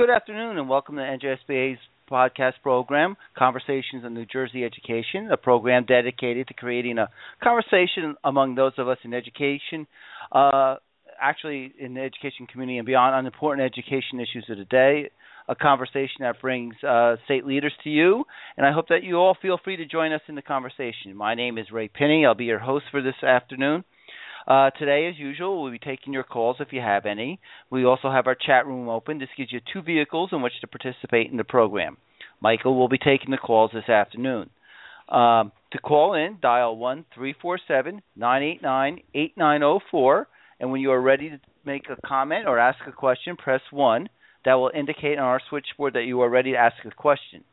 Good afternoon and welcome to NJSBA's podcast program, Conversations on New Jersey Education, a program dedicated to creating a conversation among those of us in education, uh, actually in the education community and beyond, on important education issues of the day. A conversation that brings uh, state leaders to you, and I hope that you all feel free to join us in the conversation. My name is Ray Pinney. I'll be your host for this afternoon. Uh, today, as usual, we'll be taking your calls if you have any. We also have our chat room open. This gives you two vehicles in which to participate in the program. Michael will be taking the calls this afternoon. Um, to call in, dial one three four seven nine eight nine eight nine zero four, and when you are ready to make a comment or ask a question, press 1. That will indicate on our switchboard that you are ready to ask a question.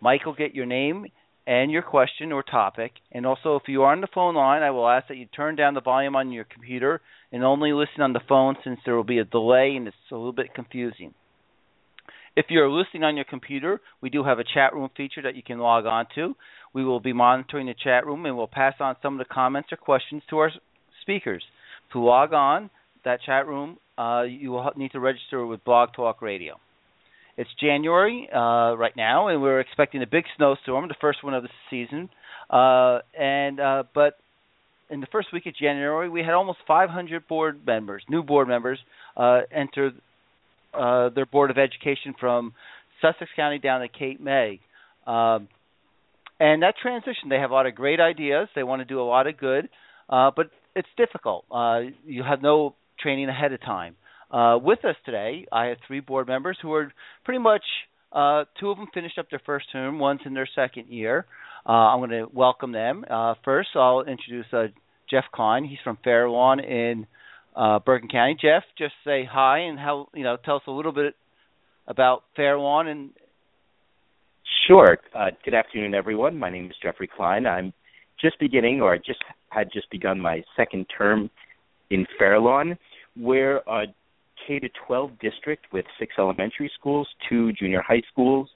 Mike will get your name and your question or topic. And also, if you are on the phone line, I will ask that you turn down the volume on your computer and only listen on the phone since there will be a delay and it's a little bit confusing. If you're listening on your computer, we do have a chat room feature that you can log on to. We will be monitoring the chat room and we'll pass on some of the comments or questions to our speakers. To log on that chat room, uh, you will need to register with Blog Talk Radio. It's January uh, right now, and we're expecting a big snowstorm, the first one of the season. Uh, and uh, but in the first week of January, we had almost 500 board members, new board members, uh, enter uh, their board of education from Sussex County down to Cape May. Um, and that transition, they have a lot of great ideas. They want to do a lot of good, uh, but it's difficult. Uh, you have no training ahead of time. Uh, with us today, I have three board members who are pretty much uh, two of them finished up their first term, one's in their second year. Uh, I'm going to welcome them. Uh, first, I'll introduce uh, Jeff Klein. He's from Fair Lawn in uh, Bergen County. Jeff, just say hi and how you know tell us a little bit about Fair Lawn and. Sure. Good afternoon, everyone. My name is Jeffrey Klein. I'm just beginning, or just had just begun my second term in Fair Lawn. We're a K to 12 district with six elementary schools, two junior high schools,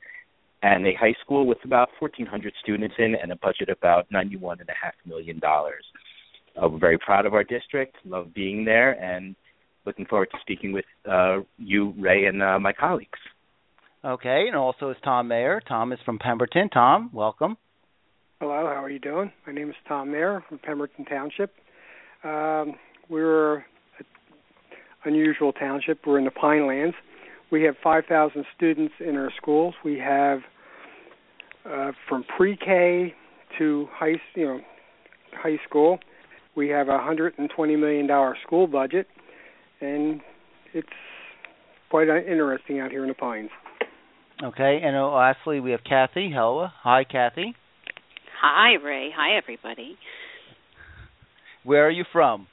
and a high school with about 1,400 students in and a budget of about $91.5 million. Uh, we're very proud of our district, love being there, and looking forward to speaking with uh, you, Ray, and uh, my colleagues. Okay, and also is Tom Maier. Tom is from Pemberton. Tom, welcome. Hello, how are you doing? My name is Tom Maier from Pemberton Township. Um, we're unusual township. We're in the Pinelands. We have 5,000 students in our schools. We have uh, from pre-K to high, you know, high school. We have a 120 million dollar school budget, and it's quite interesting out here in the Pines. Okay, and uh, lastly, we have Kathy. Hello, hi, Kathy. Hi, Ray. Hi, everybody. Where are you from?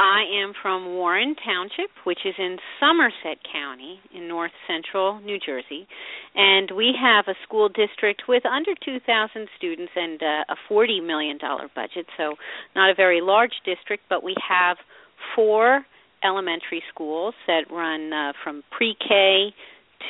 I am from Warren Township, which is in Somerset County in north central New Jersey. And we have a school district with under 2,000 students and uh, a $40 million budget. So, not a very large district, but we have four elementary schools that run uh, from pre K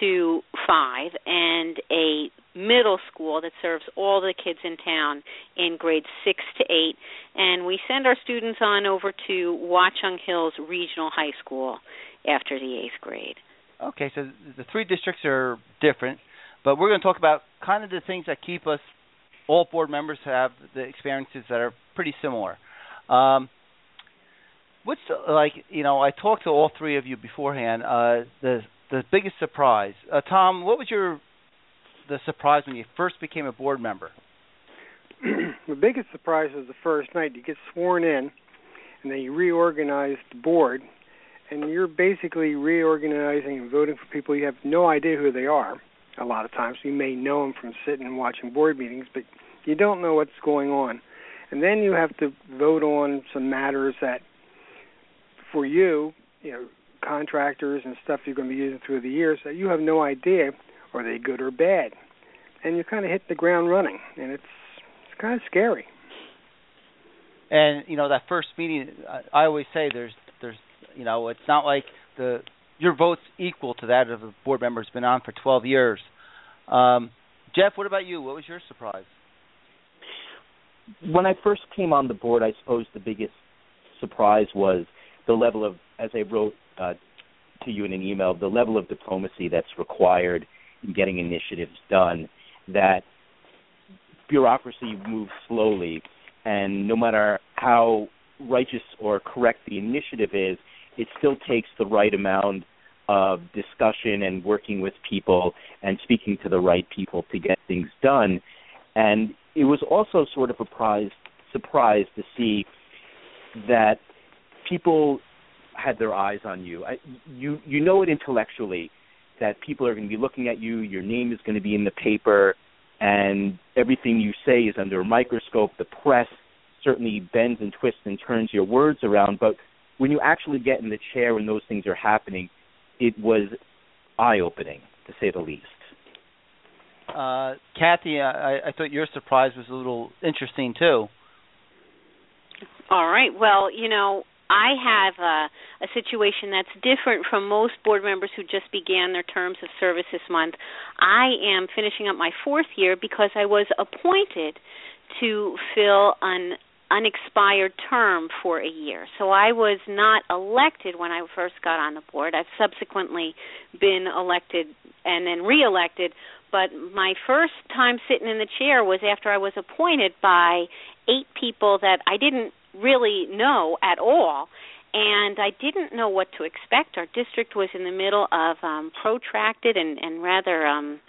to five and a middle school that serves all the kids in town in grades six to eight. And we send our students on over to Watchung Hills Regional High School after the eighth grade. Okay, so the three districts are different, but we're going to talk about kind of the things that keep us, all board members have the experiences that are pretty similar. Um, what's the, like, you know, I talked to all three of you beforehand. Uh, the the biggest surprise, uh, Tom, what was your the surprise when you first became a board member? the biggest surprise was the first night. You get sworn in, and then you reorganize the board, and you're basically reorganizing and voting for people you have no idea who they are. A lot of times, you may know them from sitting and watching board meetings, but you don't know what's going on. And then you have to vote on some matters that, for you, you know, contractors and stuff you're going to be using through the years that you have no idea Are they good or bad? And you kind of hit the ground running, and it's it's kind of scary. And you know that first meeting, I, I always say there's there's you know it's not like the your vote's equal to that of a board member who's been on for 12 years. Um, Jeff, what about you? What was your surprise? When I first came on the board, I suppose the biggest surprise was the level of, as I wrote uh, to you in an email, the level of diplomacy that's required in getting initiatives done. That bureaucracy moves slowly, and no matter how righteous or correct the initiative is, it still takes the right amount of discussion and working with people and speaking to the right people to get things done. And it was also sort of a prize, surprise to see that people had their eyes on you. I, you you know it intellectually that people are going to be looking at you. Your name is going to be in the paper, and everything you say is under a microscope. The press certainly bends and twists and turns your words around, but when you actually get in the chair when those things are happening, it was eye opening to say the least. Uh, Kathy, I, I thought your surprise was a little interesting too. All right. Well, you know, I have a, a situation that's different from most board members who just began their terms of service this month. I am finishing up my fourth year because I was appointed to fill an unexpired term for a year. So I was not elected when I first got on the board. I've subsequently been elected and then reelected, but my first time sitting in the chair was after I was appointed by eight people that I didn't really know at all. And I didn't know what to expect. Our district was in the middle of um protracted and and rather um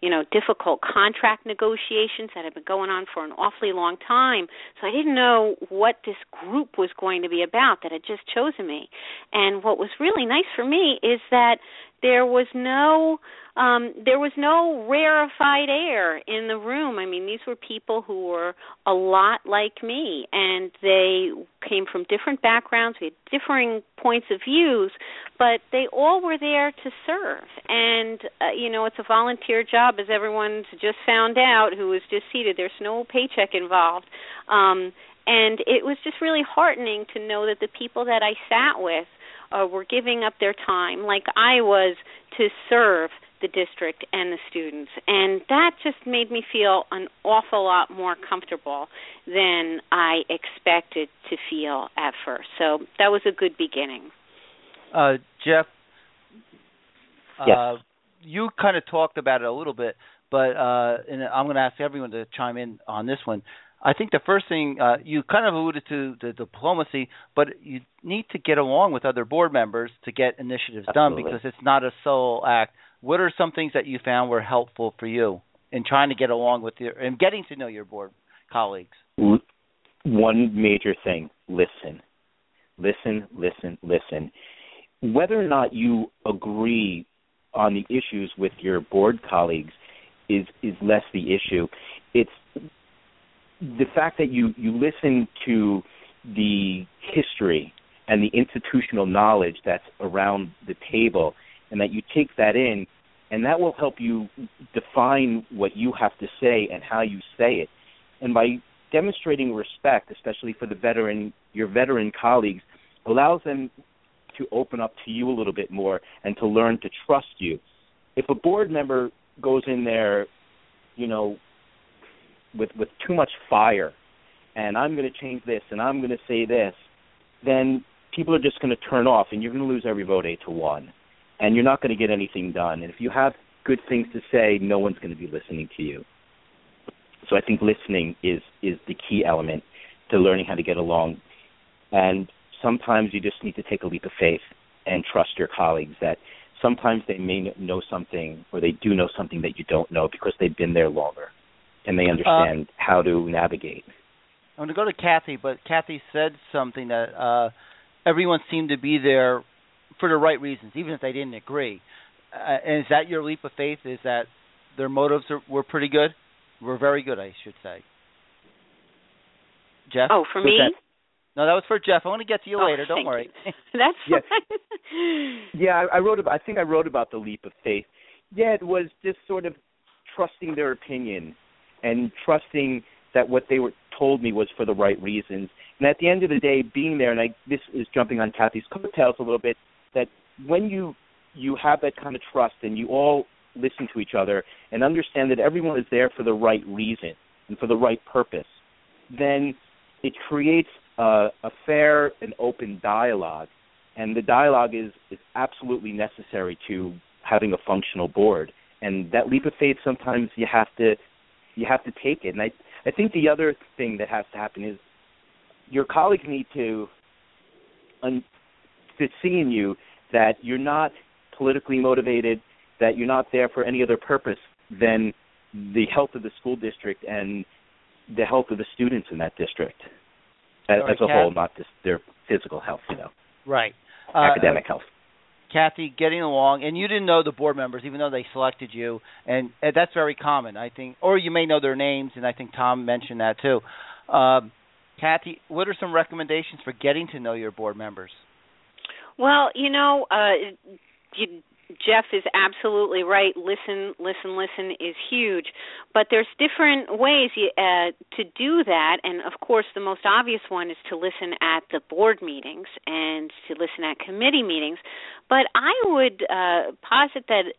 you know difficult contract negotiations that had been going on for an awfully long time. So i didn't know what this group was going to be about that had just chosen me. And what was really nice for me is that there was no um there was no rarefied air in the room. I mean these were people who were a lot like me and they came from different backgrounds we had differing points of views but they all were there to serve. And uh, you know it's a volunteer job as everyone's just found out who was just seated. There's no paycheck involved. Um and it was just really heartening to know that the people that I sat with uh, were giving up their time like I was to serve the district and the students. And that just made me feel an awful lot more comfortable than I expected to feel at first. So that was a good beginning. Uh, Jeff, yes. uh, you kind of talked about it a little bit, but uh, and I'm going to ask everyone to chime in on this one. I think the first thing uh, you kind of alluded to the diplomacy, but you need to get along with other board members to get initiatives Absolutely. done because it's not a sole act. What are some things that you found were helpful for you in trying to get along with your and getting to know your board colleagues? One major thing: listen, listen, listen, listen. Whether or not you agree on the issues with your board colleagues is is less the issue. It's the fact that you you listen to the history and the institutional knowledge that's around the table and that you take that in and that will help you define what you have to say and how you say it. And by demonstrating respect especially for the veteran your veteran colleagues allows them to open up to you a little bit more and to learn to trust you. If a board member goes in there you know with with too much fire and I'm going to change this and I'm going to say this, then people are just going to turn off and you're going to lose every vote 8 to 1 and you're not going to get anything done. And if you have good things to say, no one's going to be listening to you. So I think listening is is the key element to learning how to get along. And sometimes you just need to take a leap of faith and trust your colleagues that sometimes they may know something or they do know something that you don't know because they've been there longer and they understand uh, how to navigate. I'm going to go to Kathy, but Kathy said something that uh, everyone seemed to be there for the right reasons, even if they didn't agree. Uh, and is that your leap of faith? Is that their motives are, were pretty good? Were very good, I should say. Jeff? Oh, for me? That? No, that was for Jeff. I want to get to you oh, later. Don't worry. That's yeah. fine. yeah, I, I wrote about. I think I wrote about the leap of faith. yeah, it was just sort of trusting their opinion and trusting that what they were told me was for the right reasons. And at the end of the day, being there, and I, this is jumping on Kathy's coattails a little bit, that when you you have that kind of trust and you all listen to each other and understand that everyone is there for the right reason and for the right purpose, then it creates a, a fair and open dialogue. And the dialogue is, is absolutely necessary to having a functional board. And that leap of faith sometimes you have to you have to take it. And I I think the other thing that has to happen is your colleagues need to un, to see in you that you're not politically motivated, that you're not there for any other purpose than the health of the school district and the health of the students in that district as, right, as a Kat? whole, not just their physical health, you know, Right. Uh, academic health. Kathy, getting along, and you didn't know the board members, even though they selected you, and, and that's very common, I think. Or you may know their names, and I think Tom mentioned that too. Um, Kathy, what are some recommendations for getting to know your board members? Well, you know, uh, you, Jeff is absolutely right. Listen, listen, listen is huge, but there's different ways uh, to do that. And of course, the most obvious one is to listen at the board meetings and to listen at committee meetings. But I would uh, posit that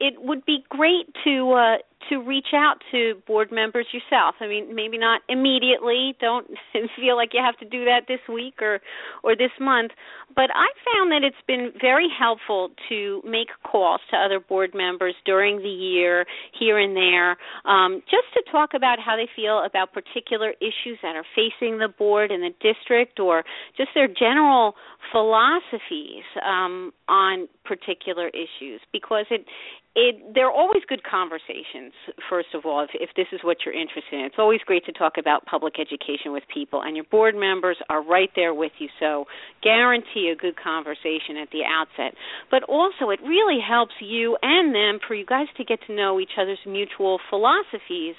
it would be great to uh, to reach out to board members yourself. I mean, maybe not immediately. Don't feel like you have to do that this week or or this month. But I found that it's been very helpful to make calls to other board members during the year, here and there, um, just to talk about how they feel about particular issues that are facing the board and the district, or just their general philosophies um, on particular issues. Because it it they're always good conversations first of all if if this is what you're interested in. It's always great to talk about public education with people and your board members are right there with you so guarantee a good conversation at the outset. But also it really helps you and them for you guys to get to know each other's mutual philosophies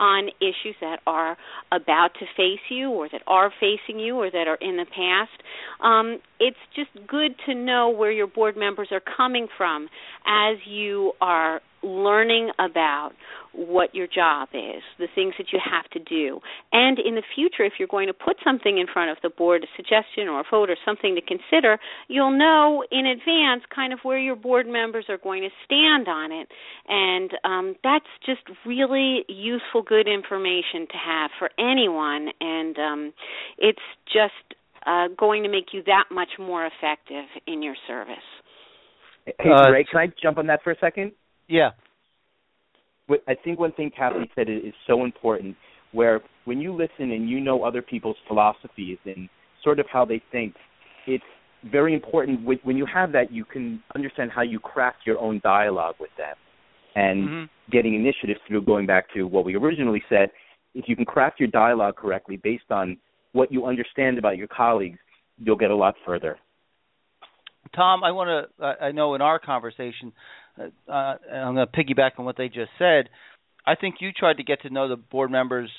on issues that are about to face you or that are facing you or that are in the past. Um, it's just good to know where your board members are coming from as you are learning about what your job is, the things that you have to do. And in the future, if you're going to put something in front of the board, a suggestion or a vote or something to consider, you'll know in advance kind of where your board members are going to stand on it. And um, that's just really useful, good information to have for anyone. And um, it's just uh, going to make you that much more effective in your service. Hey, Uh, Ray, can I jump on that for a second? Yeah. I think one thing Kathy said is, so important. Where when you listen and you know other people's philosophies and sort of how they think, it's very important. When when you have that, you can understand how you craft your own dialogue with them, and Mhm. getting initiative through. Going back to what we originally said, if you can craft your dialogue correctly based on what you understand about your colleagues, you'll get a lot further. Tom, I want to. I know in our conversation, uh, uh, and I'm going to piggyback on what they just said. I think you tried to get to know the board members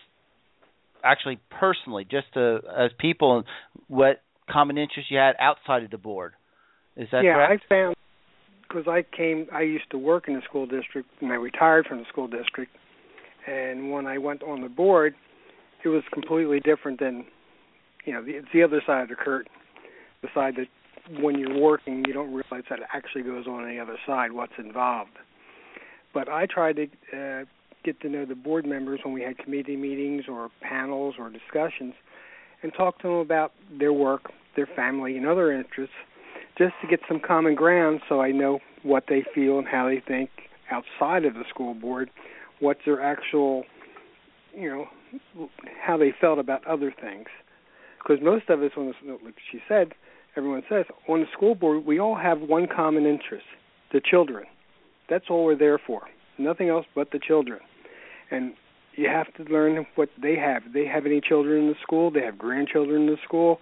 actually personally, just to, as people, and what common interests you had outside of the board. Is that yeah, correct? Yeah, I found because I came, I used to work in the school district, and I retired from the school district. And when I went on the board, it was completely different than, you know, the, it's the other side of the curtain, the side that when you're working, you don't realize that actually goes on on the other side, what's involved. But I tried to uh, get to know the board members when we had committee meetings or panels or discussions, and talk to them about their work, their family, and other interests just to get some common ground so I know what they feel and how they think outside of the school board, what's their actual, you know, how they felt about other things. Because most of us, when like she said, everyone says, on the school board, we all have one common interest the children. That's all we're there for. Nothing else but the children. And you have to learn what they have. They have any children in the school, they have grandchildren in the school.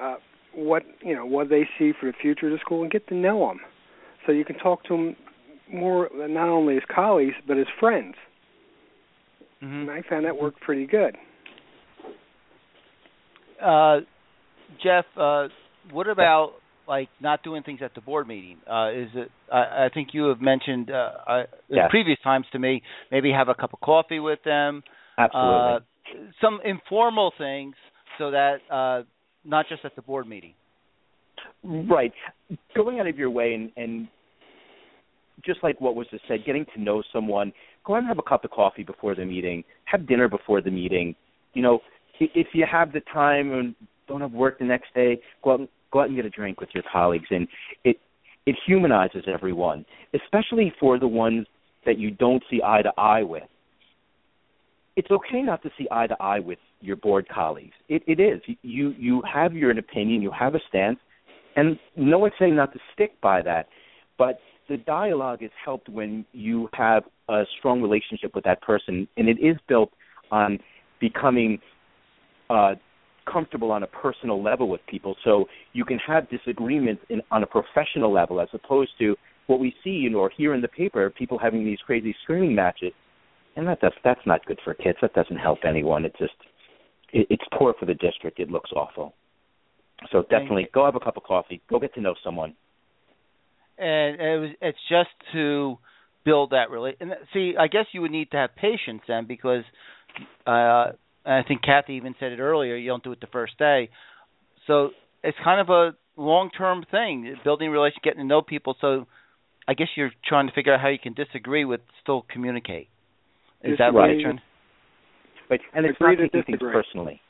Uh, what you know what they see for the future of the school and get to know them so you can talk to them more not only as colleagues but as friends Mhm. and i found that worked pretty good Uh, Jeff, uh, what about like not doing things at the board meeting? Uh, is it? I, I think you have mentioned uh, yes. previous times to me. Maybe have a cup of coffee with them. Absolutely. Uh, some informal things so that uh, not just at the board meeting. Right. Going out of your way and, and just like what was just said, getting to know someone, go out and have a cup of coffee before the meeting, have dinner before the meeting. You know, if you have the time and don't have work the next day, go out and, go out and get a drink with your colleagues, and it it humanizes everyone, especially for the ones that you don't see eye to eye with. It's okay not to see eye to eye with your board colleagues. It it is. You you have your opinion, you have a stance, and no one's saying not to stick by that, but the dialogue is helped when you have a strong relationship with that person, and it is built on becoming uh, comfortable on a personal level with people. So you can have disagreements in, on a professional level, as opposed to what we see or hear in the paper, people having these crazy screaming matches, and that that's that's not good for kids. That doesn't help anyone. It just it, it's poor for the district. It looks awful. So definitely go have a cup of coffee. Go get to know someone. And it was, it's just to build that relate. And see, I guess you would need to have patience then, because uh, I think Kathy even said it earlier. You don't do it the first day, so it's kind of a long-term thing, building relationship, getting to know people. So I guess you're trying to figure out how you can disagree with still communicate. Is that right? what you're trying? Right, and it's Agree not to taking things disagree. personally.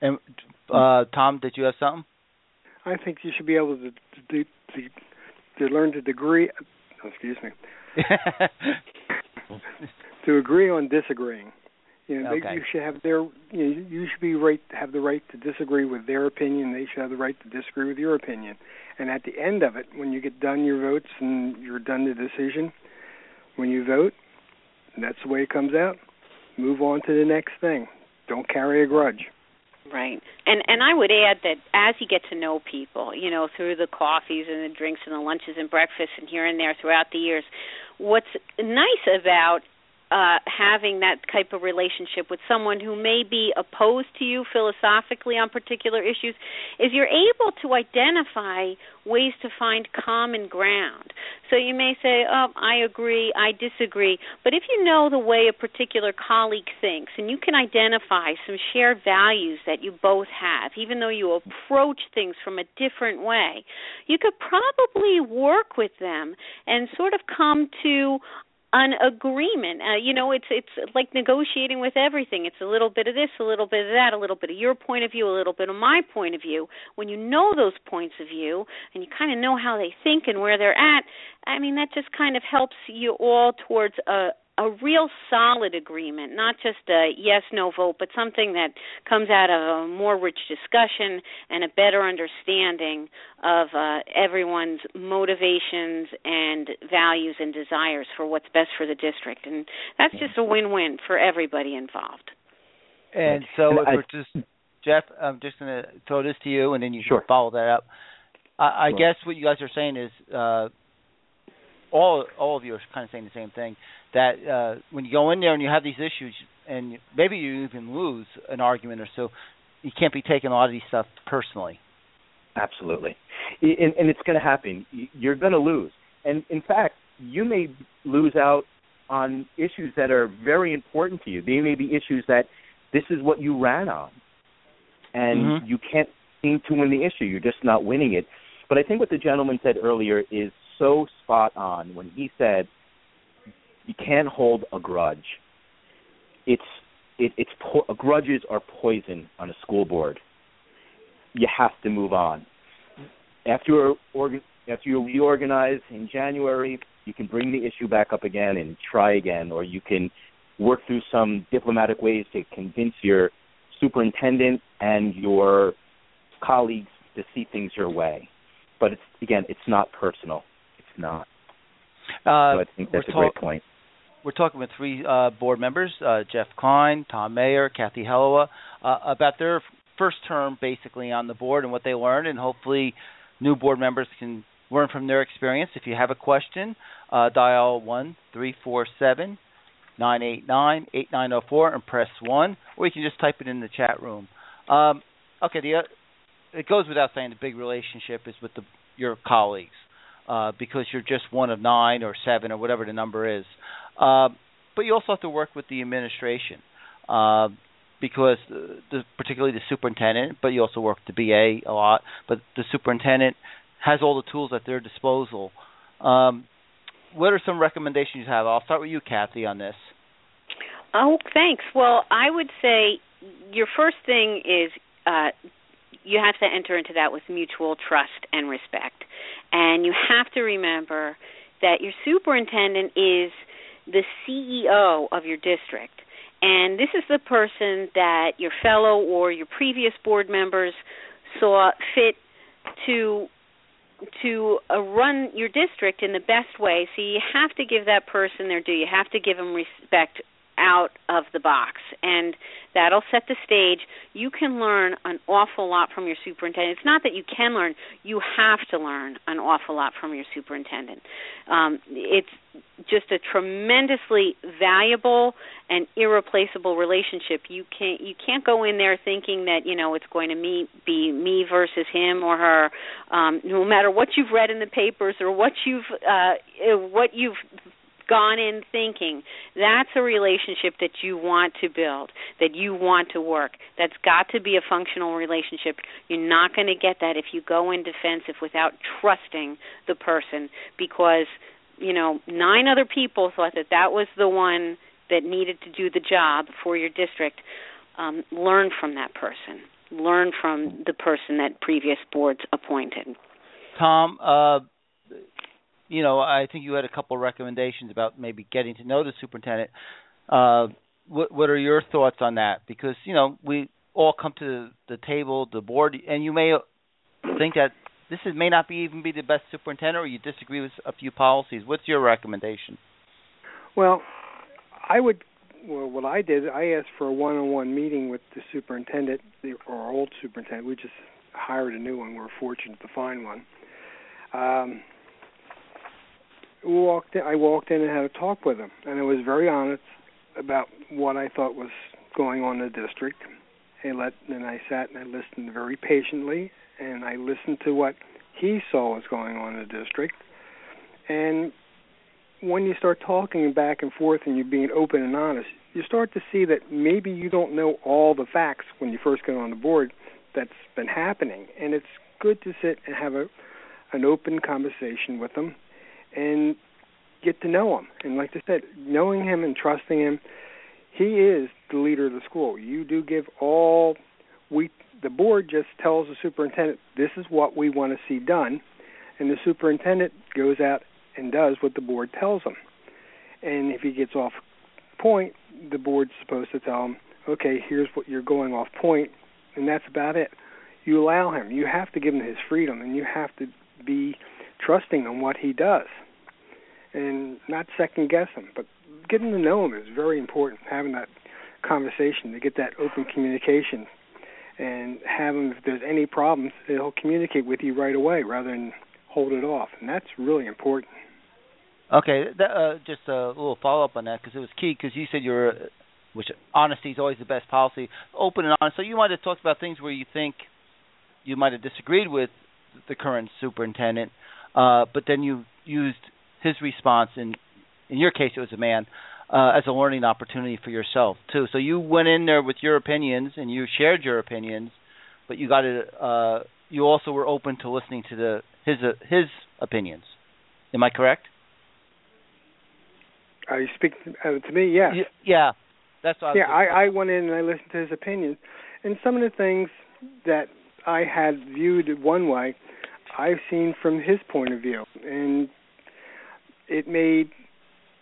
And uh, Tom, did you have something? I think you should be able to to, to, to learn to degree. Excuse me. to agree on disagreeing. You know, Okay. they, you should have their. You, know, you should be right have the right to disagree with their opinion. They should have the right to disagree with your opinion. And at the end of it, when you get done your votes and you're done the decision, when you vote, that's the way it comes out. Move on to the next thing. Don't carry a grudge. Right. And and I would add that as you get to know people, you know, through the coffees and the drinks and the lunches and breakfasts and here and there throughout the years, what's nice about uh having that type of relationship with someone who may be opposed to you philosophically on particular issues is you're able to identify ways to find common ground. So you may say, "Oh, I agree, I disagree." But if you know the way a particular colleague thinks and you can identify some shared values that you both have, even though you approach things from a different way, you could probably work with them and sort of come to an agreement. Uh, you know, it's it's like negotiating with everything. It's a little bit of this, a little bit of that, a little bit of your point of view, a little bit of my point of view. When you know those points of view and you kind of know how they think and where they're at, I mean, that just kind of helps you all towards a a real solid agreement, not just a yes no vote, but something that comes out of a more rich discussion and a better understanding of uh, everyone's motivations and values and desires for what's best for the district. And that's just a win win for everybody involved. And so And I- we're just Jeff, I'm just going to throw this to you, and then you Sure. can follow that up. I, I Sure. guess what you guys are saying is uh, all all of you are kind of saying the same thing. That uh, when you go in there and you have these issues, and maybe you even lose an argument or so, you can't be taking a lot of these stuff personally. Absolutely, and, and it's going to happen. You're going to lose, and in fact, you may lose out on issues that are very important to you. They may be issues that this is what you ran on, and Mhm. you can't seem to win the issue. You're just not winning it. But I think what the gentleman said earlier is so spot on when he said you can't hold a grudge. It's it, it's po- grudges are poison on a school board. You have to move on. After you're organ- after you reorganize in January, you can bring the issue back up again and try again, or you can work through some diplomatic ways to convince your superintendent and your colleagues to see things your way. But it's again, it's not personal. It's not. Uh, so I think that's a great point. We're talking with three uh, board members: uh, Jeff Klein, Tom Maier, Kathy Helewa, uh, about their first term, basically on the board and what they learned, and hopefully, new board members can learn from their experience. If you have a question, uh, dial one three four seven nine eight nine eight nine zero four and press one, or you can just type it in the chat room. Um, okay, the uh, it goes without saying the big relationship is with the your colleagues uh, because you're just one of nine or seven or whatever the number is. Uh, but you also have to work with the administration uh, because the, the, particularly the superintendent, but you also work with the BA a lot. But the superintendent has all the tools at their disposal. Um, what are some recommendations you have? I'll start with you, Kathy, on this. Oh, thanks. Well, I would say your first thing is uh, you have to enter into that with mutual trust and respect. And you have to remember that your superintendent is the CEO of your district. And this is the person that your fellow or your previous board members saw fit to to uh, run your district in the best way. So you have to give that person their due. You have to give them respect out of the box. And that'll set the stage. You can learn an awful lot from your superintendent. It's not that you can learn. You have to learn an awful lot from your superintendent. Um, it's just a tremendously valuable and irreplaceable relationship. You can't you can't go in there thinking that you know it's going to me, be me versus him or her. Um, no matter what you've read in the papers or what you've uh, what you've gone in thinking that's a relationship that you want to build, that you want to work. That's got to be a functional relationship. You're not going to get that if you go in defensive without trusting the person because, you know, nine other people thought that that was the one that needed to do the job for your district. Um, learn from that person. Learn from the person that previous boards appointed. Tom, uh, you know, I think you had a couple recommendations about maybe getting to know the superintendent. Uh, what what are your thoughts on that? Because you know, we all come to the table, the board, and you may think that this is, may not be even be the best superintendent, or you disagree with a few policies. What's your recommendation? Well, I would. Well, what I did, I asked for a one-on-one meeting with the superintendent, the, our old superintendent. We just hired a new one. We we're fortunate to find one. Um, walked in, I walked in and had a talk with him, and I was very honest about what I thought was going on in the district. And let and I sat and I listened very patiently, and I listened to what he saw was going on in the district. And when you start talking back and forth and you're being open and honest, you start to see that maybe you don't know all the facts when you first get on the board that's been happening. And it's good to sit and have a an open conversation with them and get to know him. And like I said, knowing him and trusting him, he is the leader of the school. You do give all we the board just tells the superintendent this is what we want to see done, and the superintendent goes out and does what the board tells him. And if he gets off point, the board's supposed to tell him, okay, here's what you're going off point, and that's about it. You allow him. You have to give him his freedom, and you have to be trusting on what he does and not second guess them. but getting to know them is very important. Having that conversation to get that open communication, and have them if there's any problems, they'll communicate with you right away rather than hold it off, and that's really important. Okay, that, uh, just a little follow up on that because it was key because you said you're, which honesty is always the best policy, open and honest. So you might have talked about things where you think you might have disagreed with the current superintendent, uh, but then you used his response in in your case it was a man uh, as a learning opportunity for yourself too. So you went in there with your opinions and you shared your opinions, but you got it. Uh, you also were open to listening to the his uh, his opinions. Am I correct? Are you speak uh, to me? Yes. Yeah, that's what yeah. I, I went in and I listened to his opinions, and some of the things that I had viewed one way, I've seen from his point of view, and it made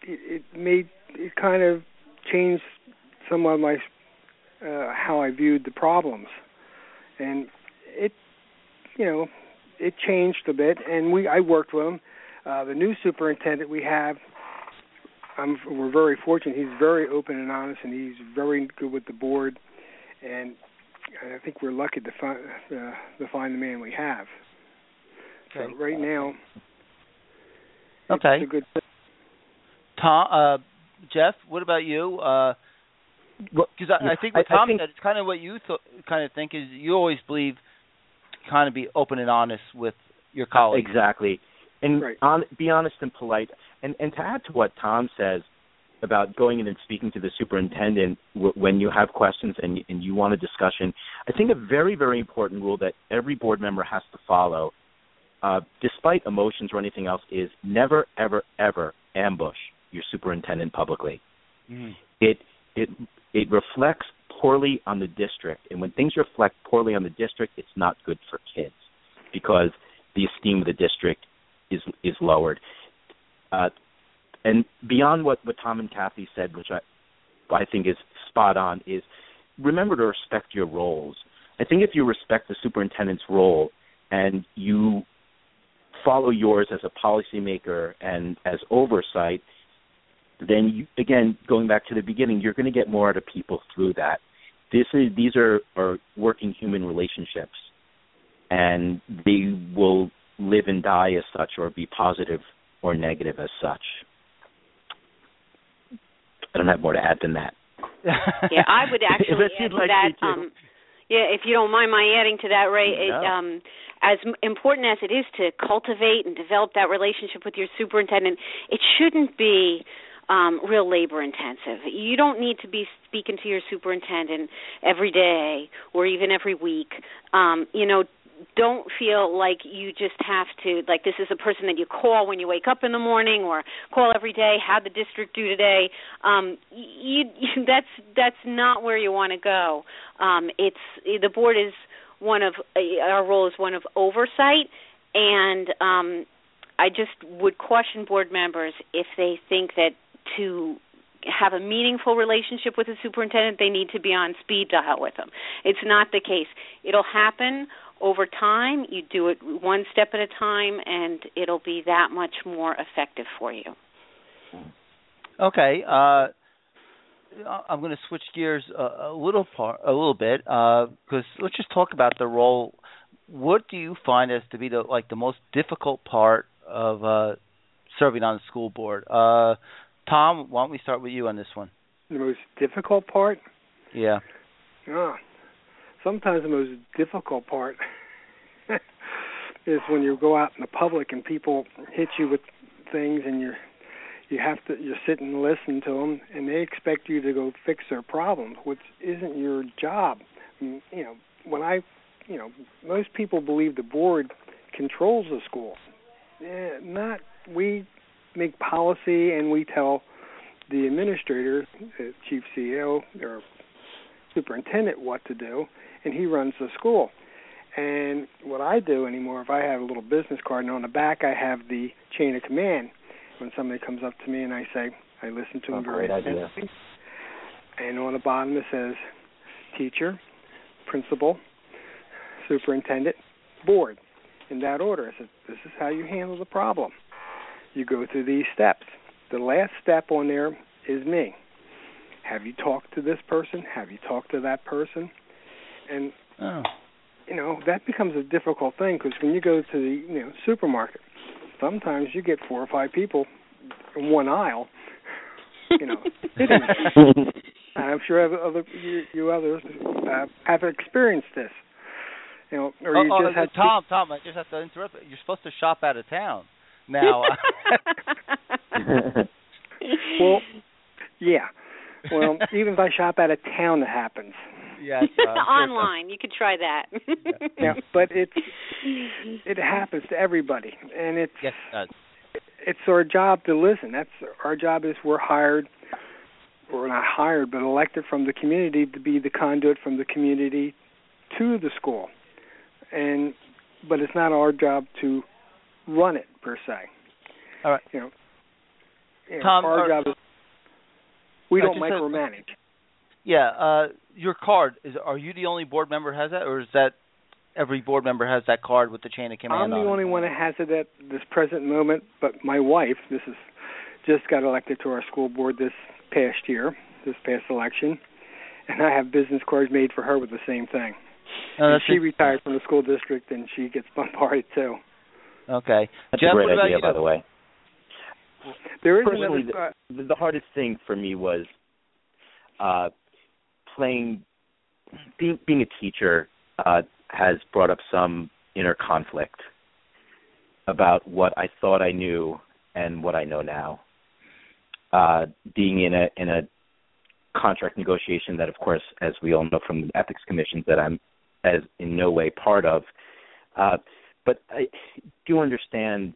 it, it made it kind of changed some of my uh, how I viewed the problems, and it you know it changed a bit. And we I worked with him. Uh, the new superintendent we have, I'm, we're very fortunate. He's very open and honest, and he's very good with the board. And I think we're lucky to find uh, to find the man we have. So right now, Okay. It's a good. Tom, uh, Jeff, what about you? Because uh, I, I, think what Tom I think, said, it's kind of what you th- kind of think is you always believe kind of be open and honest with your colleagues. Exactly, and Right. on, be honest and polite. And and to add to what Tom says about going in and speaking to the superintendent w- when you have questions and and you want a discussion, I think a very very important rule that every board member has to follow, uh, despite emotions or anything else, is never ever ever ambush your superintendent publicly. Mhm. It it it reflects poorly on the district, and when things reflect poorly on the district, it's not good for kids because the esteem of the district is is lowered. Uh, and beyond what, what Tom and Kathy said, which I I think is spot on, is remember to respect your roles. I think if you respect the superintendent's role and you follow yours as a policymaker and as oversight, then you, again, going back to the beginning, you're going to get more out of people through that. This is these are, are working human relationships, and they will live and die as such, or be positive or negative as such. I don't have more to add than that. yeah, I would actually add like that. Um, yeah, if you don't mind my adding to that, Ray. It, No. um, as important as it is to cultivate and develop that relationship with your superintendent, it shouldn't be um, real labor intensive. You don't need to be speaking to your superintendent every day or even every week. Um, you know, don't feel like you just have to like this is a person that you call when you wake up in the morning or call every day how the district do today um you, you that's that's not where you want to go um it's the board is one of our role is one of oversight and um I just would caution board members if they think that to have a meaningful relationship with the superintendent, they need to be on speed dial with them. It's not the case. It'll happen over time. You do it one step at a time, and it'll be that much more effective for you. Okay. Uh, I'm going to switch gears a, a little part, a little bit, because let's just talk about the role. What do you find as to be the like the most difficult part of uh, serving on the school board? Uh, Tom, why don't we start with you on this one? The most difficult part? Yeah. Ah, sometimes the most difficult part is when you go out in the public and people hit you with things and you're you have to you sit and listen to them and they expect you to go fix their problems which isn't your job. You know when i you know most people believe the board controls the school eh, not we make policy and we tell the administrator chief ceo or superintendent what to do and he runs the school and what I do anymore, if I have a little business card, and on the back I have the chain of command. When somebody comes up to me and I say, I listen to Oh, them very idea. And on the bottom it says, teacher, principal, superintendent, board, in that order. I said, this is how you handle the problem. You go through these steps. The last step on there is me. Have you talked to this person? Have you talked to that person? And Oh. you know that becomes a difficult thing because when you go to the you know supermarket, sometimes you get four or five people in one aisle. You know. And I'm sure other, other you, you others uh, have experienced this. You know, or Oh, you oh, just have to- Tom, Tom, I just have to interrupt. You're supposed to shop out of town now. well, yeah. Well, even if I shop out of town, it happens. yes, uh, I'm sure so. Online, you could try that. Yeah, but it's it happens to everybody, and it's Yes, it does. it's our job to listen. That's our job is we're hired we're not hired but elected from the community to be the conduit from the community to the school. And but it's not our job to run it per se. All right. You know, you know, Tom, our are- job is we don't just said- Yeah, uh, your card is. Are you the only board member has that, or is that every board member has that card with the chain of command I'm the on it? only one that has it at this present moment, but my wife, this is just got elected to our school board this past year, this past election, and I have business cards made for her with the same thing. No, and that's she it. retired from the school district, and she gets bombarded too. Okay. That's Jeff, a great idea, you? by the way. There is Personally, another. The, the hardest thing for me was uh, playing, being being a teacher, uh, has brought up some inner conflict about what I thought I knew and what I know now. Uh, being in a in a contract negotiation that, of course, as we all know from the ethics commissions, that I'm as in no way part of. Uh, but I do understand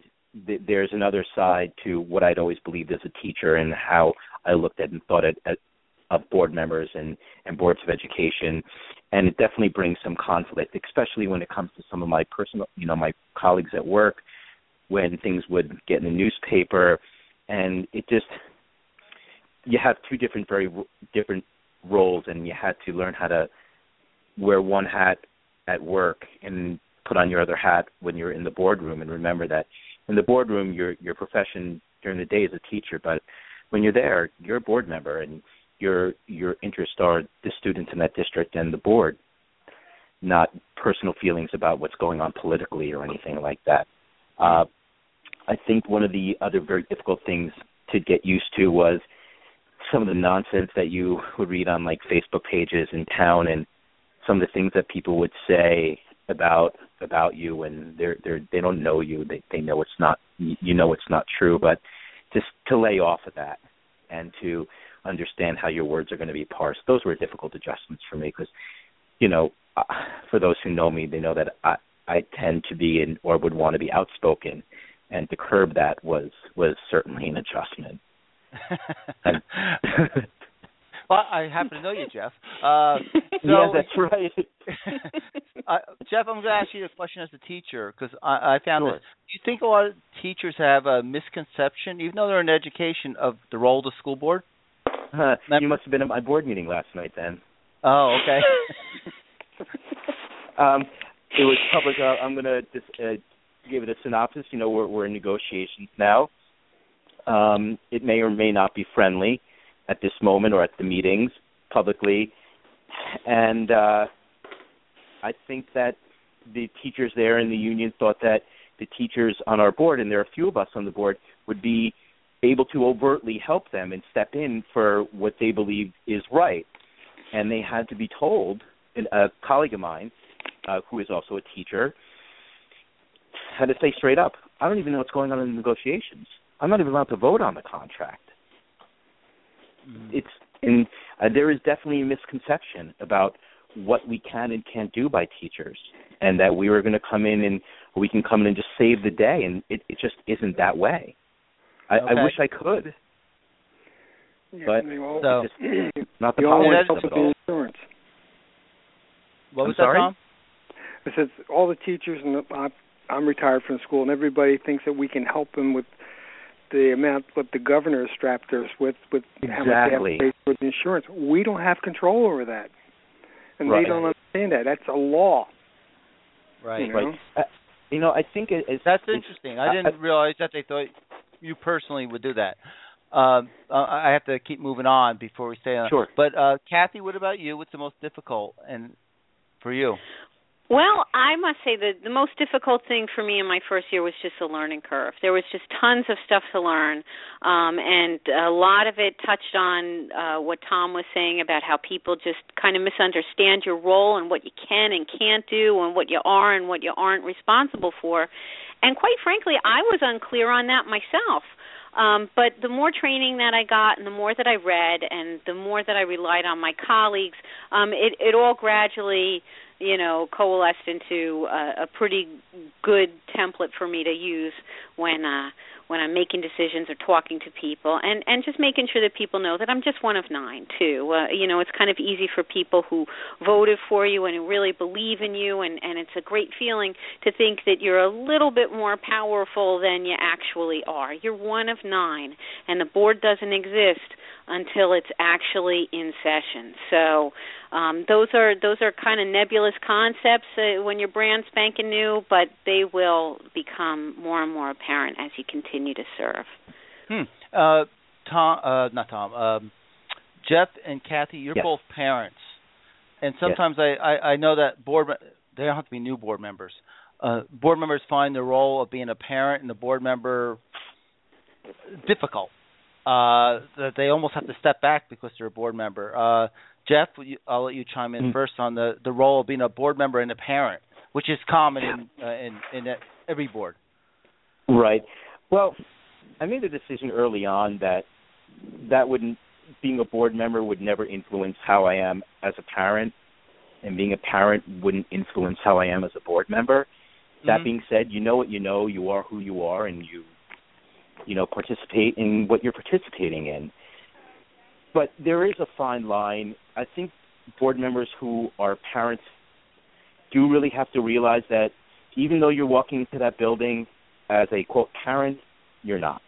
that there's another side to what I'd always believed as a teacher and how I looked at and thought at, at of board members and, and boards of education. And it definitely brings some conflict, especially when it comes to some of my personal, you know, my colleagues at work, when things would get in the newspaper. And it just, you have two different, very different roles, and you had to learn how to wear one hat at work and put on your other hat when you're in the boardroom and remember that in the boardroom your your profession during the day is a teacher but when you're there you're a board member and your your interests are the students in that district and the board not personal feelings about what's going on politically or anything like that. Uh i think one of the other very difficult things to get used to was some of the nonsense that you would read on like facebook pages in town and some of the things that people would say about about you and they're they're they don't know you. They they know it's not you know it's not true. But just to lay off of that and to understand how your words are going to be parsed those were difficult adjustments for me because you know uh, for those who know me they know that i i tend to be in or would want to be outspoken. And to curb that was was certainly an adjustment Well, I happen to know you, Jeff. Uh, so, yeah, that's right. uh, Jeff, I'm going to ask you a question as a teacher because I, I found sure. that. Do you think a lot of teachers have a misconception, even though they're in education, of the role of the school board? Uh, you must have been at my board meeting last night then. Oh, okay. um, it was public. Uh, I'm going to just uh, give it a synopsis. You know, we're, we're in negotiations now. Um, it may or may not be friendly at this moment or at the meetings publicly. And uh, I think that the teachers there in the union thought that the teachers on our board, and there are a few of us on the board, would be able to overtly help them and step in for what they believe is right. And they had to be told, a colleague of mine, uh, who is also a teacher, had to say straight up, I don't even know what's going on in the negotiations. I'm not even allowed to vote on the contract. It's and uh, there is definitely a misconception about what we can and can't do by teachers, and that we were going to come in and we can come in and just save the day, and it, it just isn't that way. I, okay. I wish I could, Yeah, but they all, So- just, not the they all politics want of it the all. insurance. what I'm was sorry? that, Tom? I said all the teachers and the, I'm, I'm retired from school, and everybody thinks that we can help them with the amount what the governor has strapped us with with how much they have to pay for the insurance. We don't have control over that, and Right. they don't understand that. That's a law. Right. You know? Right. Uh, you know, I think it, it's That's it's- interesting. I didn't realize that they thought you personally would do that. Um, uh, I have to keep moving on before we stay on. Sure. But uh, Kathy, what about you? What's the most difficult and for you? Well, I must say that the most difficult thing for me in my first year was just the learning curve. There was just tons of stuff to learn, um, and a lot of it touched on uh, what Tom was saying about how people just kind of misunderstand your role and what you can and can't do, and what you are and what you aren't responsible for. And quite frankly, I was unclear on that myself. Um, but the more training that I got, and the more that I read, and the more that I relied on my colleagues, um, it, it all gradually you know coalesced into a, a pretty good template for me to use when uh when I'm making decisions or talking to people and and just making sure that people know that I'm just one of nine too. Uh, you know it's kind of easy for people who voted for you and who really believe in you and and it's a great feeling to think that you're a little bit more powerful than you actually are. You're one of nine and the board doesn't exist until it's actually in session so um, those are those are kind of nebulous concepts uh, when you're brand spanking new, but they will become more and more apparent as you continue to serve. Hmm. Uh, Tom, uh, not Tom. Um, Jeff and Kathy, you're Yes. both parents, and sometimes I, I I know that board they don't have to be new board members. Uh, board members find the role of being a parent and the board member difficult. Uh, that they almost have to step back because they're a board member. Uh, Jeff, I'll let you chime in Mm. first on the the role of being a board member and a parent. which is common in uh, in, in every board. Right. Well, I made a decision early on that that wouldn't being a board member would never influence how I am as a parent, and being a parent wouldn't influence how I am as a board member. Mm-hmm. That being said, you know what you know, you are who you are, and you, you know, participate in what you're participating in. But there is a fine line. I think board members who are parents do really have to realize that even though you're walking into that building as a quote parent, you're not.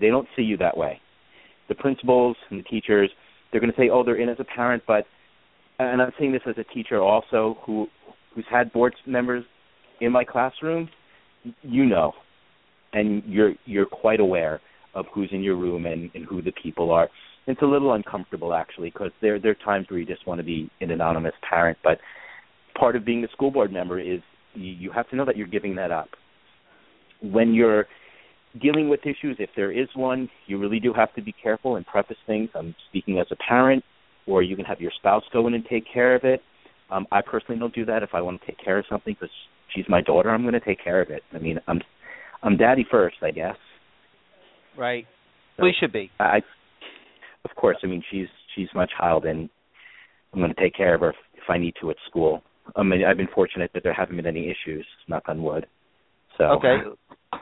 They don't see you that way. The principals and the teachers, they're going to say, "Oh, they're in as a parent," but and I'm saying this as a teacher also who who's had board members in my classroom. You know, and you're you're quite aware of who's in your room and, and who the people are. It's a little uncomfortable actually because there there are times where you just want to be an anonymous parent, but part of being a school board member is you, you have to know that you're giving that up. When you're dealing with issues, if there is one, you really do have to be careful and preface things. I'm speaking as a parent, or you can have your spouse go in and take care of it. Um, I personally don't do that. If I want to take care of something because she's my daughter, I'm going to take care of it. I mean, I'm I'm daddy first, I guess. Right. So we should be. I, of course. I mean, she's she's my child, and I'm going to take care of her if, if I need to at school. I mean, I've been fortunate that there haven't been any issues. Knock on wood. So okay,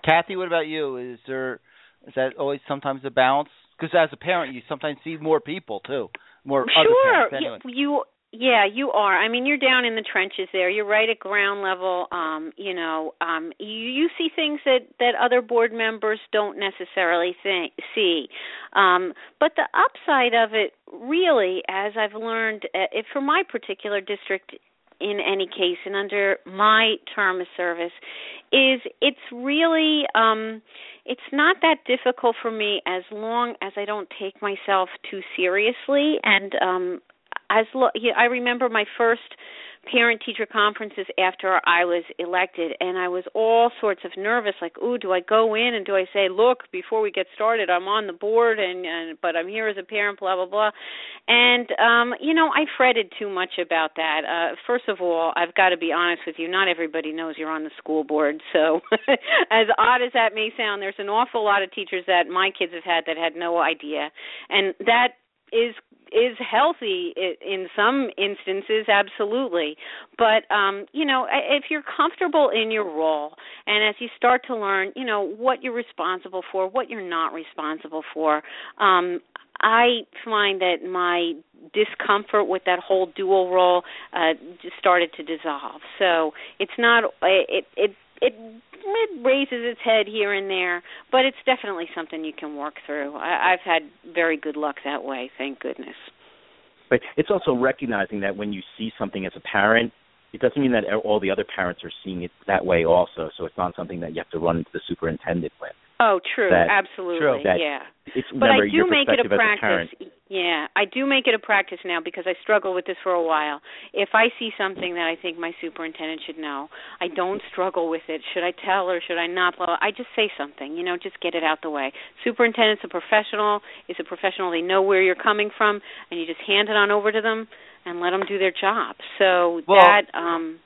Kathy, what about you? Is there is that always sometimes a balance? Because as a parent, you sometimes see more people too, more sure. other parents. Anyway. You yeah, you are. I mean, you're down in the trenches there. You're right at ground level. Um, you know, um, you, you see things that that other board members don't necessarily think, see. Um, but the upside of it, really, as I've learned, uh, if for my particular district, in any case and under my term of service is it's really um it's not that difficult for me as long as I don't take myself too seriously and um as lo- I remember my first parent teacher conferences after I was elected and I was all sorts of nervous like ooh do I go in and do I say look before we get started I'm on the board and, and but I'm here as a parent blah blah blah. And um you know I fretted too much about that. Uh first of all I've got to be honest with you not everybody knows you're on the school board. So as odd as that may sound there's an awful lot of teachers that my kids have had that had no idea. And that is is healthy in some instances absolutely. But um you know if you're comfortable in your role and as you start to learn you know what you're responsible for what you're not responsible for um i find that my discomfort with that whole dual role uh started to dissolve. So it's not it it it raises its head here and there, but it's definitely something you can work through. I, I've had very good luck that way, thank goodness. But it's also recognizing that when you see something as a parent, it doesn't mean that all the other parents are seeing it that way also. So it's not something that you have to run into the superintendent with. Oh, true, that, absolutely, true. That yeah. It's, but I do make it a practice. A yeah, I do make it a practice now because I struggle with this for a while. If I see something that I think my superintendent should know, I don't struggle with it. Should I tell or should I not? Blah, blah. I just say something, you know, just get it out the way. Superintendent's a professional. Is a professional. They know where you're coming from, and you just hand it on over to them and let them do their job. So well, that um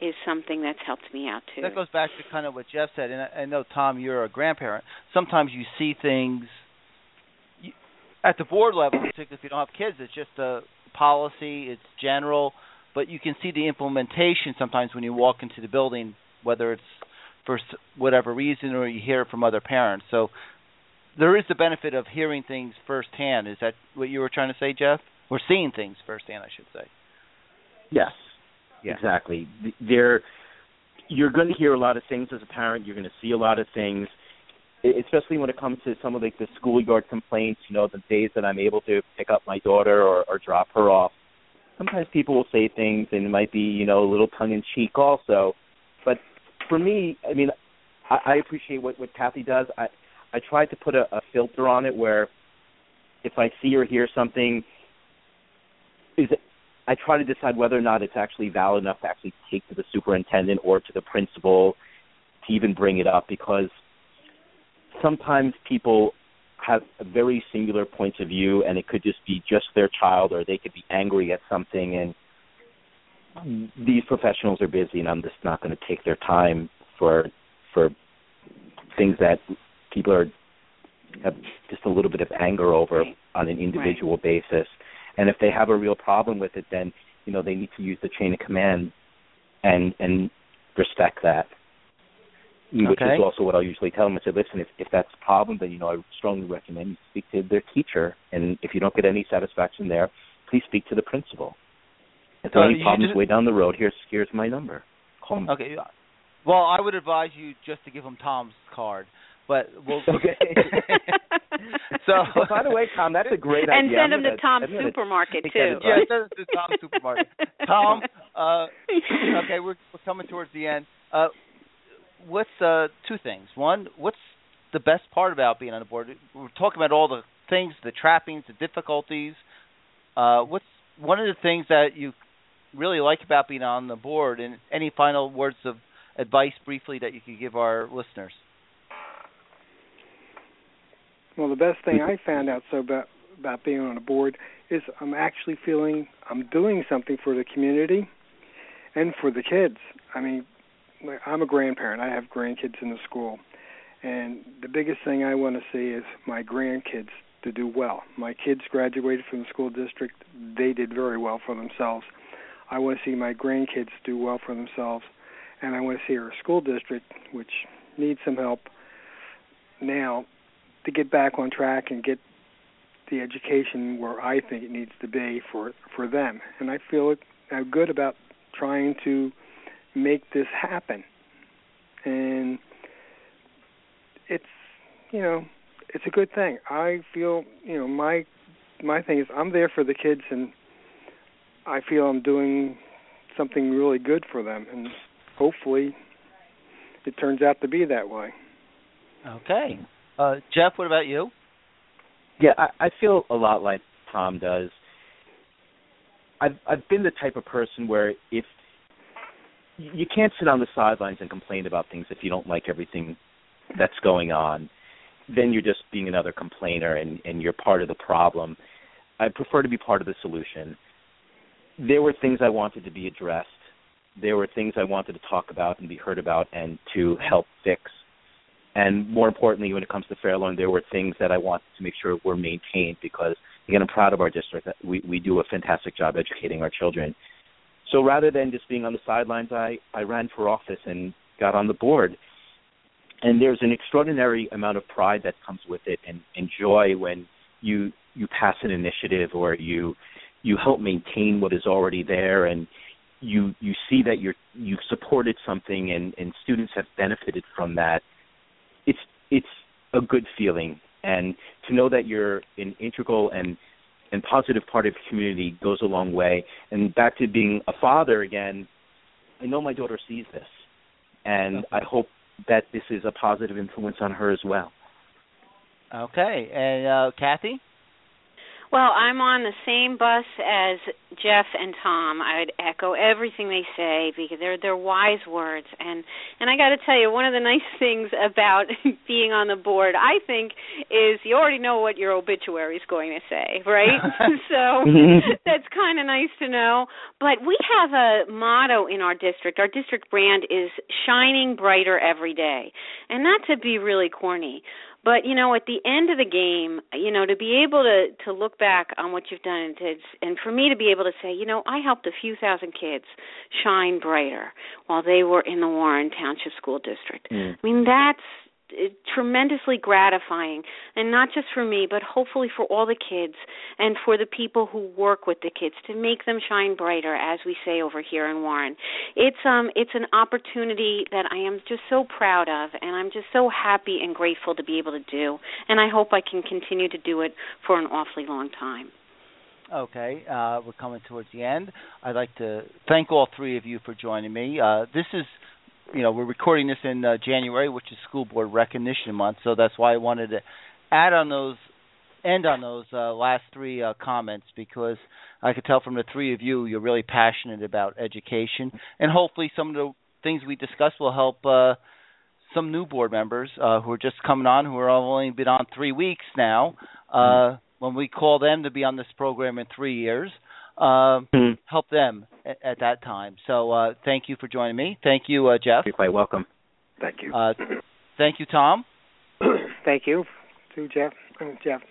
is something that's helped me out too. That goes back to kind of what Jeff said, and I, I know Tom, you're a grandparent. Sometimes you see things you, at the board level, particularly if you don't have kids. It's just a policy, it's general, but you can see the implementation sometimes when you walk into the building, whether it's for whatever reason or you hear it from other parents. So there is the benefit of hearing things firsthand. Is that what you were trying to say, Jeff? Or seeing things firsthand, I should say. Yes, yeah. Exactly. There, you're going to hear a lot of things as a parent. You're going to see a lot of things, especially when it comes to some of like the schoolyard complaints. You know, the days that I'm able to pick up my daughter or, or drop her off. Sometimes people will say things, and it might be you know a little tongue in cheek also. But for me, I mean, I, I appreciate what what Kathy does. I I try to put a, a filter on it where if I see or hear something, is it I try to decide whether or not it's actually valid enough to actually take to the superintendent or to the principal to even bring it up because sometimes people have a very singular points of view and it could just be just their child or they could be angry at something and these professionals are busy, and I'm just not going to take their time for for things that people are have just a little bit of anger over on an individual right. basis. And if they have a real problem with it, then you know they need to use the chain of command and and respect that. Which okay. is also what I'll usually tell them. I say, listen, if if that's a problem, then you know I strongly recommend you speak to their teacher. And if you don't get any satisfaction there, please speak to the principal. If there are Uh, any problems way down the road, here's here's my number. Call me. Okay. Well, I would advise you just to give them Tom's card, but we'll. Okay. so. Well, by the way, Tom, that's a great and idea. And send I'm to Tom's I'm gonna supermarket too. Yeah, send it to Tom's supermarket. Tom, uh, okay, we're, we're coming towards the end. Uh, what's uh, two things? One, what's the best part about being on the board? We're talking about all the things, the trappings, the difficulties. Uh, what's one of the things that you really like about being on the board, and any final words of advice, briefly, that you could give our listeners? Well, the best thing I found out so about about being on a board is I'm actually feeling I'm doing something for the community and for the kids. I mean, I'm a grandparent. I have grandkids in the school, and the biggest thing I want to see is my grandkids to do well. My kids graduated from the school district. They did very well for themselves. I want to see my grandkids do well for themselves, and I want to see our school district, which needs some help now, to get back on track and get the education where I think it needs to be for for them. And I feel uh, good about trying to make this happen. And it's you know it's a good thing. I feel you know my my thing is I'm there for the kids and I feel I'm doing something really good for them and hopefully it turns out to be that way. Okay. Uh, Jeff, what about you? Yeah, I, I feel a lot like Tom does. I've I've been the type of person where if you can't sit on the sidelines and complain about things if you don't like everything that's going on, then you're just being another complainer and, and you're part of the problem. I prefer to be part of the solution. There were things I wanted to be addressed. There were things I wanted to talk about and be heard about and to help fix. And more importantly, when it comes to Fair Lawn, there were things that I wanted to make sure were maintained because, again, I'm proud of our district. We, we do a fantastic job educating our children. So rather than just being on the sidelines, I, I ran for office and got on the board. And there's an extraordinary amount of pride that comes with it and, and joy when you you pass an initiative or you you help maintain what is already there and you you see that you're you've supported something and, and students have benefited from that. It's a good feeling and to know that you're an integral and and positive part of the community goes a long way. And back to being a father again, I know my daughter sees this, and I hope that this is a positive influence on her as well. Okay, and uh, Kathy. Well, I'm on the same bus as Jeff and Tom. I would echo everything they say because they're they're wise words and and I got to tell you one of the nice things about being on the board I think is you already know what your obituary is going to say, right? so mm-hmm. that's kind of nice to know. But we have a motto in our district. Our district brand is shining brighter every day. And not to be really corny, but you know, at the end of the game, you know, to be able to to look back on what you've done, and, to, and for me to be able to say, you know, I helped a few thousand kids shine brighter while they were in the Warren Township School District. Mm. I mean, that's tremendously gratifying and not just for me but hopefully for all the kids and for the people who work with the kids to make them shine brighter as we say over here in Warren it's um it's an opportunity that I am just so proud of and I'm just so happy and grateful to be able to do and I hope I can continue to do it for an awfully long time Okay, uh, we're coming towards the end. I'd like to thank all three of you for joining me. Uh, this is you know, we're recording this in uh, January, which is School Board Recognition Month, so that's why I wanted to add on those, end on those uh, last three uh, comments because I could tell from the three of you you're really passionate about education, and hopefully some of the things we discussed will help uh, some new board members uh, who are just coming on, who are only been on three weeks now. Uh, when we call them to be on this program in three years, um, Hmm. help them at, at that time. So uh, thank you for joining me. Thank you, uh, Jeff. You're quite welcome. Thank you. Uh, thank you, Tom. Thank you to Jeff. Jeff.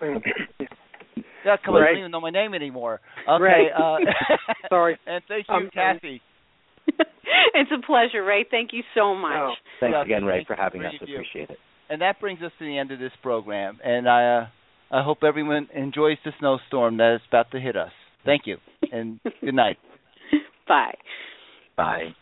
Yeah, come on, I don't even know my name anymore. Okay. Right. Uh, Sorry. And thank you, Um, Kathy. it's a pleasure, Ray. Thank you so much. Oh. Thanks Yeah, again, Ray, thank for having us. You. Appreciate it. And that brings us to the end of this program. And I, uh, I hope everyone enjoys the snowstorm that is about to hit us. Thank you, and good night. Bye. Bye.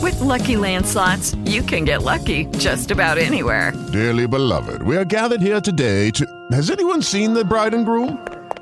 With Lucky Land slots, you can get lucky just about anywhere. Dearly beloved, we are gathered here today to. Has anyone seen the bride and groom?